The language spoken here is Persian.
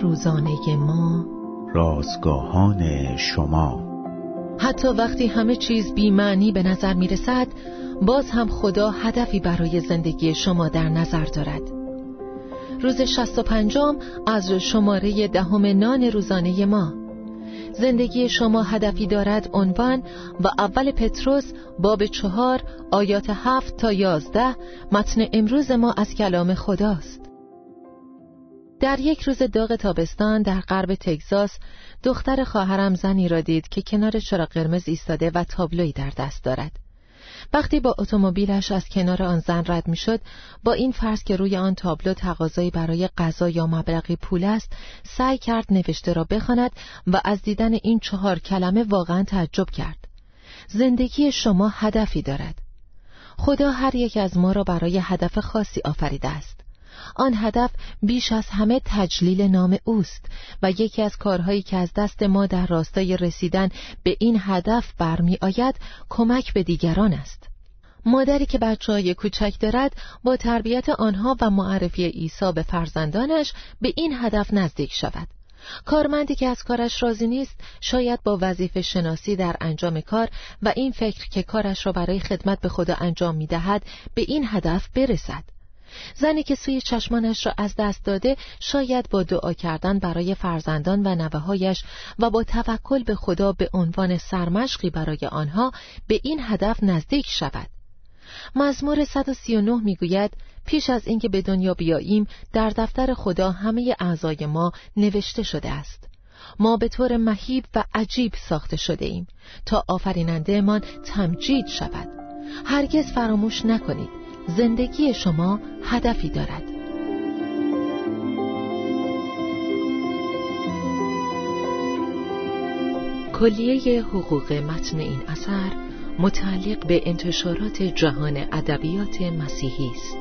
روزانه ما. رازگاهان شما. حتی وقتی همه چیز بیمعنی به نظر می رسد باز هم خدا هدفی برای زندگی شما در نظر دارد. روز شست و پنجم از شماره دهم نان روزانه ما. زندگی شما هدفی دارد عنوان و اول پتروس باب چهار آیات هفت تا یازده متن امروز ما از کلام خداست. در یک روز داغ تابستان در غرب تگزاس دختر خواهرم زنی را دید که کنار چراغ قرمز ایستاده و تابلویی در دست دارد. وقتی با اتومبیلش از کنار آن زن رد می‌شد با این فرض که روی آن تابلو تقاضایی برای غذا یا مبلغی پول است سعی کرد نوشته را بخواند و از دیدن این چهار کلمه واقعا تعجب کرد. زندگی شما هدفی دارد. خدا هر یک از ما را برای هدف خاصی آفریده است. آن هدف بیش از همه تجلیل نام اوست و یکی از کارهایی که از دست ما در راستای رسیدن به این هدف برمی آید کمک به دیگران است. مادری که بچه های کوچک دارد با تربیت آنها و معرفی عیسی به فرزندانش به این هدف نزدیک شود. کارمندی که از کارش راضی نیست شاید با وظیفه شناسی در انجام کار و این فکر که کارش را برای خدمت به خدا انجام می دهد به این هدف برسد. زنی که سوی چشمانش را از دست داده شاید با دعا کردن برای فرزندان و نوههایش و با توکل به خدا به عنوان سرمشقی برای آنها به این هدف نزدیک شود. مزمور 139 می‌گوید پیش از اینکه به دنیا بیاییم در دفتر خدا همه اعضای ما نوشته شده است. ما به طور مهیب و عجیب ساخته شده ایم. تا آفریننده من تمجید شود. هرگز فراموش نکنید. زندگی شما هدفی دارد کلیه حقوق متن این اثر متعلق به انتشارات جهان ادبیات مسیحی است.